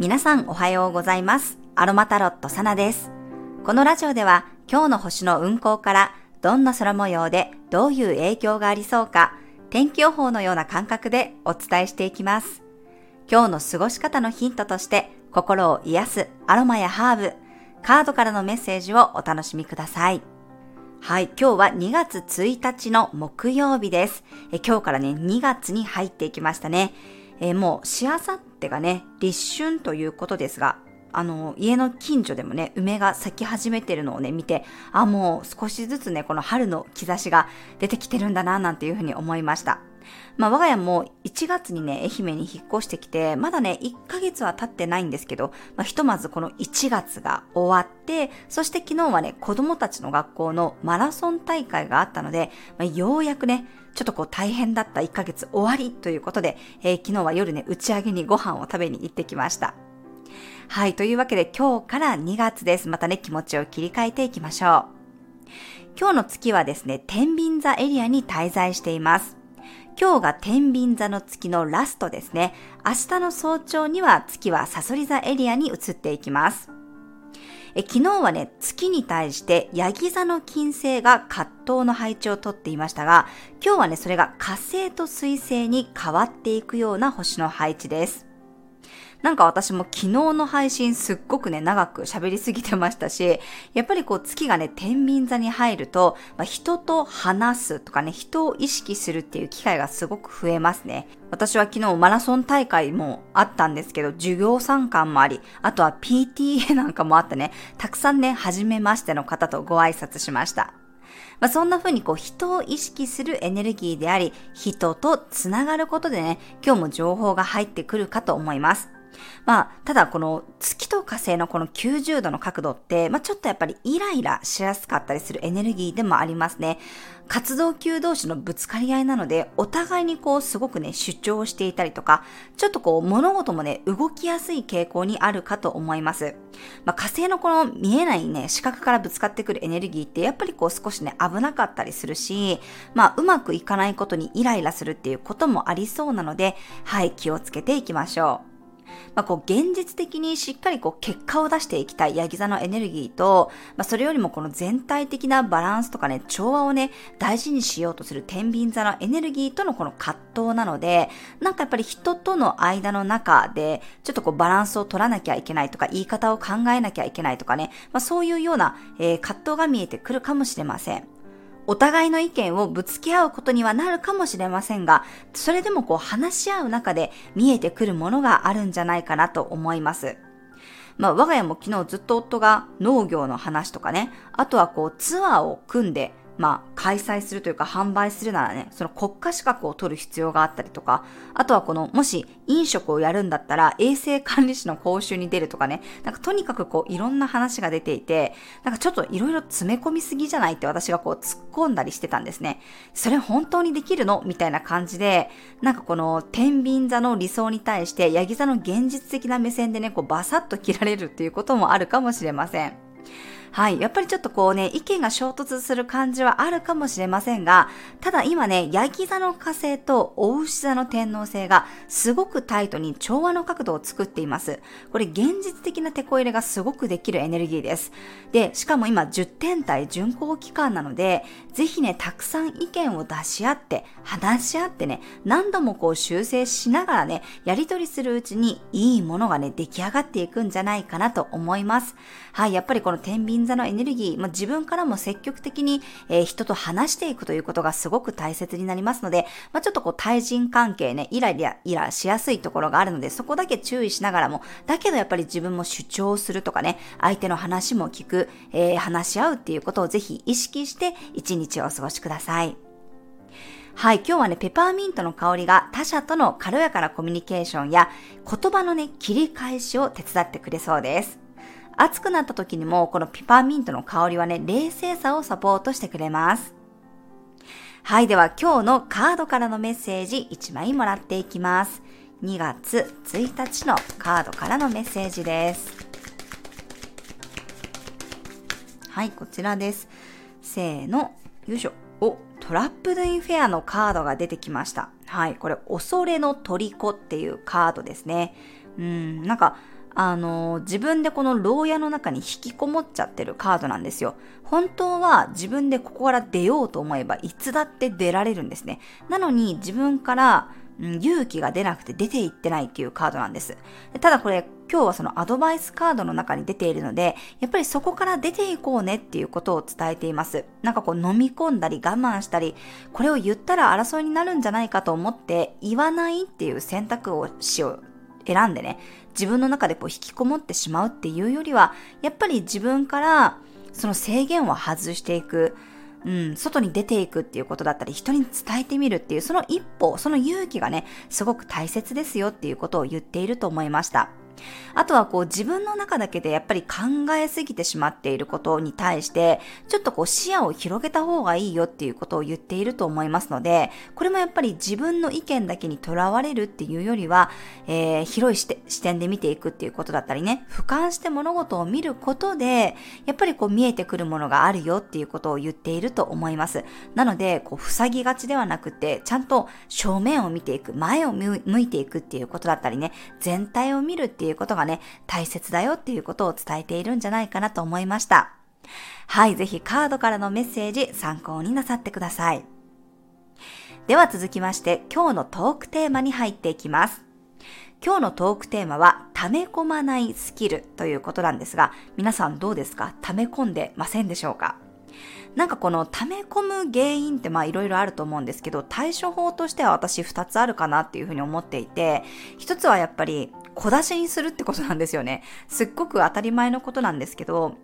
皆さんおはようございます。アロマタロットサナです。このラジオでは今日の星の運行からどんな空模様でどういう影響がありそうか天気予報のような感覚でお伝えしていきます。今日の過ごし方のヒントとして心を癒すアロマやハーブ、カードからのメッセージをお楽しみください。はい、今日は2月1日の木曜日です。え今日からね、2月に入っていきましたね。えもう、しあさってがね、立春ということですが、あの、家の近所でもね、梅が咲き始めてるのをね、見て、あ、もう少しずつね、この春の兆しが出てきてるんだな、なんていうふうに思いました。まあ、我が家も1月にね、愛媛に引っ越してきて、まだね、1ヶ月は経ってないんですけど、まあ、ひとまずこの1月が終わって、そして昨日はね、子供たちの学校のマラソン大会があったので、まあ、ようやくね、ちょっとこう大変だった1ヶ月終わりということで、えー昨日は夜ね、打ち上げにご飯を食べに行ってきました。はい、というわけで今日から2月です。またね、気持ちを切り替えていきましょう。今日の月はですね、天秤座エリアに滞在しています。今日が天秤座の月のラストですね。明日の早朝には月はサソリ座エリアに移っていきます。え昨日はね、月に対してヤギ座の金星が葛藤の配置をとっていましたが、今日はね、それが火星と水星に変わっていくような星の配置です。なんか私も昨日の配信すっごくね、長く喋りすぎてましたし、やっぱりこう月がね、天秤座に入ると、まあ、人と話すとかね、人を意識するっていう機会がすごく増えますね。私は昨日マラソン大会もあったんですけど、授業参観もあり、あとは PTA なんかもあってね、たくさんね、初めましての方とご挨拶しました。まあ、そんな風にこう人を意識するエネルギーであり、人とつながることでね、今日も情報が入ってくるかと思います。まあ、ただこの月と火星のこの90度の角度って、まあちょっとやっぱりイライラしやすかったりするエネルギーでもありますね。活動級同士のぶつかり合いなので、お互いにこうすごくね、主張していたりとか、ちょっとこう物事もね、動きやすい傾向にあるかと思います。まあ火星のこの見えないね、視覚からぶつかってくるエネルギーって、やっぱりこう少しね、危なかったりするし、まあうまくいかないことにイライラするっていうこともありそうなので、はい、気をつけていきましょう。まあ、こう現実的にしっかりこう結果を出していきたいヤギ座のエネルギーと、まあ、それよりもこの全体的なバランスとかね、調和をね、大事にしようとする天秤座のエネルギーとのこの葛藤なので、なんかやっぱり人との間の中で、ちょっとこうバランスを取らなきゃいけないとか、言い方を考えなきゃいけないとかね、まあ、そういうような、えー葛藤が見えてくるかもしれません。お互いの意見をぶつけ合うことにはなるかもしれませんが、それでもこう話し合う中で見えてくるものがあるんじゃないかなと思います。まあ我が家も昨日ずっと夫が農業の話とかね、あとはこうツアーを組んで、まあ開催するというか販売するならね、その国家資格を取る必要があったりとか、あとはこのもし飲食をやるんだったら衛生管理士の講習に出るとかね、なんかとにかくこういろんな話が出ていて、なんかちょっといろいろ詰め込みすぎじゃないって私がこう突っ込んだりしてたんですね。それ本当にできるのみたいな感じで、なんかこの天秤座の理想に対してヤギ座の現実的な目線でね、こうバサッと切られるっていうこともあるかもしれません。はい。やっぱりちょっとこうね、意見が衝突する感じはあるかもしれませんが、ただ今ね、ヤギ座の火星とお牛座の天皇星がすごくタイトに調和の角度を作っています。これ現実的なテこ入れがすごくできるエネルギーです。で、しかも今10天体巡行期間なので、ぜひね、たくさん意見を出し合って、話し合ってね、何度もこう修正しながらね、やり取りするうちにいいものがね、出来上がっていくんじゃないかなと思います。はい、やっぱりこの天秤座のエネルギー、まあ、自分からも積極的に、えー人と話していくということがすごく大切になりますので、まあ、ちょっとこう対人関係ね、イライラ、イラしやすいところがあるので、そこだけ注意しながらも、だけどやっぱり自分も主張するとかね、相手の話も聞く、えー話し合うっていうことをぜひ意識して一日をお過ごしください。はい、今日はね、ペパーミントの香りが他者との軽やかなコミュニケーションや言葉のね、切り返しを手伝ってくれそうです。暑くなった時にも、このペパーミントの香りはね、冷静さをサポートしてくれます。はい、では今日のカードからのメッセージ1枚もらっていきます。2月1日のカードからのメッセージです。はい、こちらです。せーの、よいしょ。お、トラップドインフェアのカードが出てきました。はい、これ、恐れの虜っていうカードですね。うん、なんか、あの、自分でこの牢屋の中に引きこもっちゃってるカードなんですよ。本当は自分でここから出ようと思えばいつだって出られるんですね。なのに自分から勇気が出なくて出ていってないっていうカードなんです。ただこれ今日はそのアドバイスカードの中に出ているので、やっぱりそこから出ていこうねっていうことを伝えています。なんかこう飲み込んだり我慢したり、これを言ったら争いになるんじゃないかと思って言わないっていう選択をしよう。選んでね、自分の中でこう引きこもってしまうっていうよりは、やっぱり自分からその制限を外していく。うん、外に出ていくっていうことだったり、人に伝えてみるっていう、その一歩、その勇気がね、すごく大切ですよっていうことを言っていると思いました。あとはこう自分の中だけでやっぱり考えすぎてしまっていることに対して、ちょっとこう視野を広げた方がいいよっていうことを言っていると思いますので、これもやっぱり自分の意見だけにとらわれるっていうよりは、えー、広い視点で見ていくっていうことだったりね、俯瞰して物事を見ることで、やっぱりこう見えてくるものがあるよっていうことを言っていると思います。なので、こう塞ぎがちではなくて、ちゃんと正面を見ていく、前を向いていくっていうことだったりね、全体を見るっていうていうことがね、大切だよっていうことを伝えているんじゃないかなと思いました。はい、ぜひカードからのメッセージ参考になさってください。では続きまして今日のトークテーマに入っていきます。今日のトークテーマは、溜め込まないスキルということなんですが、皆さんどうですか？溜め込んでませんでしょうか？なんかこの溜め込む原因ってまあいろいろあると思うんですけど、対処法としては私2つあるかなっていうふうに思っていて、1つはやっぱり小出しにするってことなんですよね。すっごく当たり前のことなんですけど、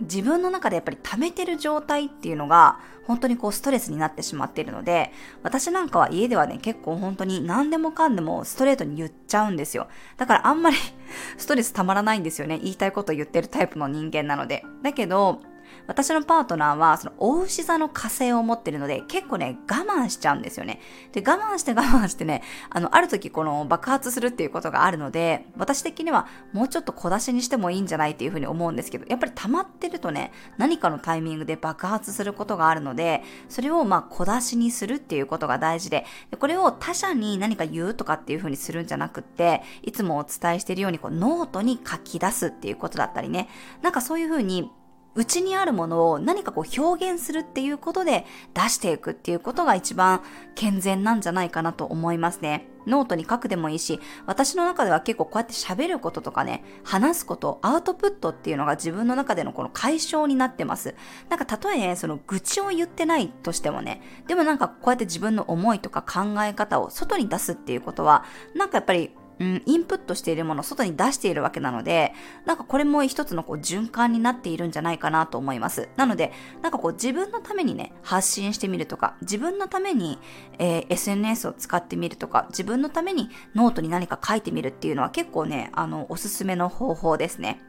自分の中でやっぱり溜めてる状態っていうのが本当にこうストレスになってしまっているので私なんかは家ではね結構本当に何でもかんでもストレートに言っちゃうんですよ。だからあんまり ストレスたまらないんですよね。言いたいこと言ってるタイプの人間なので。だけど私のパートナーは、その、大牛座の火星を持ってるので、結構ね、我慢しちゃうんですよね。で、我慢して我慢してね、あの、ある時この爆発するっていうことがあるので、私的にはもうちょっと小出しにしてもいいんじゃないっていうふうに思うんですけど、やっぱり溜まってるとね、何かのタイミングで爆発することがあるので、それをまあ小出しにするっていうことが大事で、でこれを他者に何か言うとかっていうふうにするんじゃなくって、いつもお伝えしているようにこうノートに書き出すっていうことだったりね、なんかそういうふうにうちにあるものを何かこう表現するっていうことで出していくっていうことが一番健全なんじゃないかなと思いますね。ノートに書くでもいいし、私の中では結構こうやって喋ることとかね、話すこと、アウトプットっていうのが自分の中でのこの解消になってます。なんかたとえね、その愚痴を言ってないとしてもね、でもなんかこうやって自分の思いとか考え方を外に出すっていうことは、なんかやっぱりうん、インプットしているものを外に出しているわけなので、なんかこれも一つのこう循環になっているんじゃないかなと思います。なので、なんかこう自分のためにね、発信してみるとか、自分のために、えー、SNS を使ってみるとか、自分のためにノートに何か書いてみるっていうのは結構ね、あの、おすすめの方法ですね。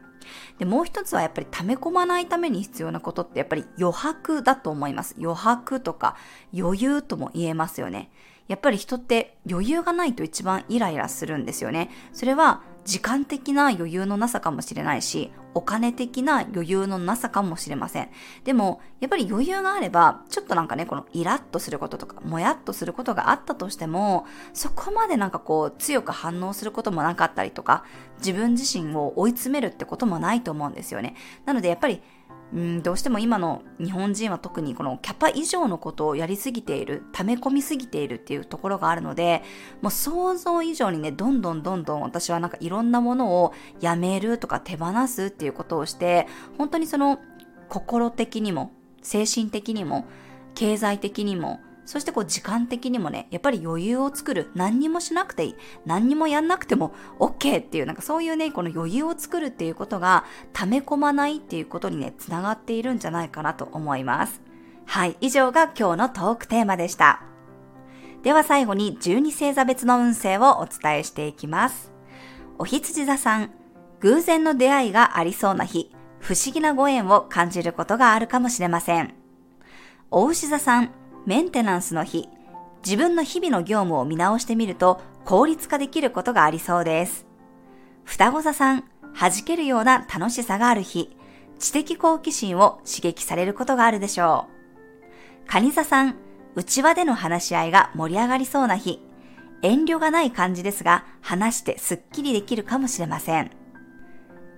で、もう一つはやっぱり溜め込まないために必要なことってやっぱり余白だと思います。余白とか余裕とも言えますよね。やっぱり人って余裕がないと一番イライラするんですよね。それは時間的な余裕のなさかもしれないし、お金的な余裕のなさかもしれません。でも、やっぱり余裕があれば、ちょっとなんかね、このイラッとすることとか、もやっとすることがあったとしても、そこまでなんかこう、強く反応することもなかったりとか、自分自身を追い詰めるってこともないと思うんですよね。なのでやっぱり、うん、どうしても今の日本人は特にこのキャパ以上のことをやりすぎている、溜め込みすぎているっていうところがあるので、もう想像以上にね、どんどんどんどん私はなんかいろんなものをやめるとか手放すっていうことをして、本当にその心的にも、精神的にも、経済的にも、そしてこう時間的にもね、やっぱり余裕を作る。何にもしなくていい。何にもやんなくても OK っていう、なんかそういうね、この余裕を作るっていうことが、溜め込まないっていうことにね、つながっているんじゃないかなと思います。はい、以上が今日のトークテーマでした。では最後に12星座別の運勢をお伝えしていきます。お羊座さん、偶然の出会いがありそうな日、不思議なご縁を感じることがあるかもしれません。お牛座さん、メンテナンスの日、自分の日々の業務を見直してみると効率化できることがありそうです。双子座さん、弾けるような楽しさがある日、知的好奇心を刺激されることがあるでしょう。蟹座さん、内輪での話し合いが盛り上がりそうな日、遠慮がない感じですが、話してスッキリできるかもしれません。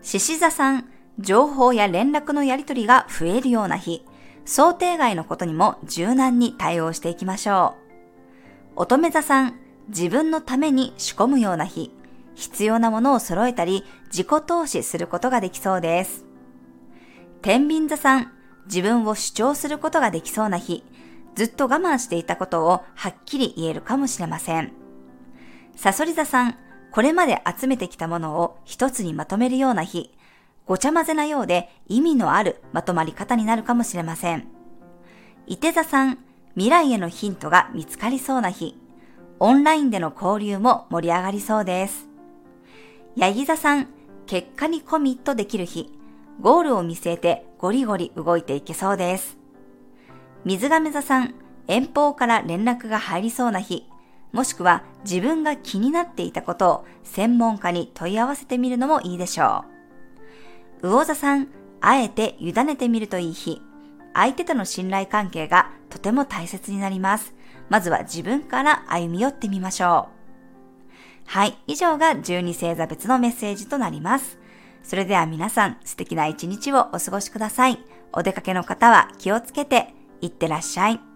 獅子座さん、情報や連絡のやり取りが増えるような日、想定外のことにも柔軟に対応していきましょう。乙女座さん、自分のために仕込むような日、必要なものを揃えたり、自己投資することができそうです。天秤座さん、自分を主張することができそうな日、ずっと我慢していたことをはっきり言えるかもしれません。サソリ座さん、これまで集めてきたものを一つにまとめるような日、ごちゃ混ぜなようで意味のあるまとまり方になるかもしれません。伊手座さん、未来へのヒントが見つかりそうな日、オンラインでの交流も盛り上がりそうです。ヤギ座さん、結果にコミットできる日、ゴールを見据えてゴリゴリ動いていけそうです。水亀座さん、遠方から連絡が入りそうな日、もしくは自分が気になっていたことを専門家に問い合わせてみるのもいいでしょう。魚座さん、あえて委ねてみるといい日。相手との信頼関係がとても大切になります。まずは自分から歩み寄ってみましょう。はい、以上が12星座別のメッセージとなります。それでは皆さん素敵な一日をお過ごしください。お出かけの方は気をつけていってらっしゃい。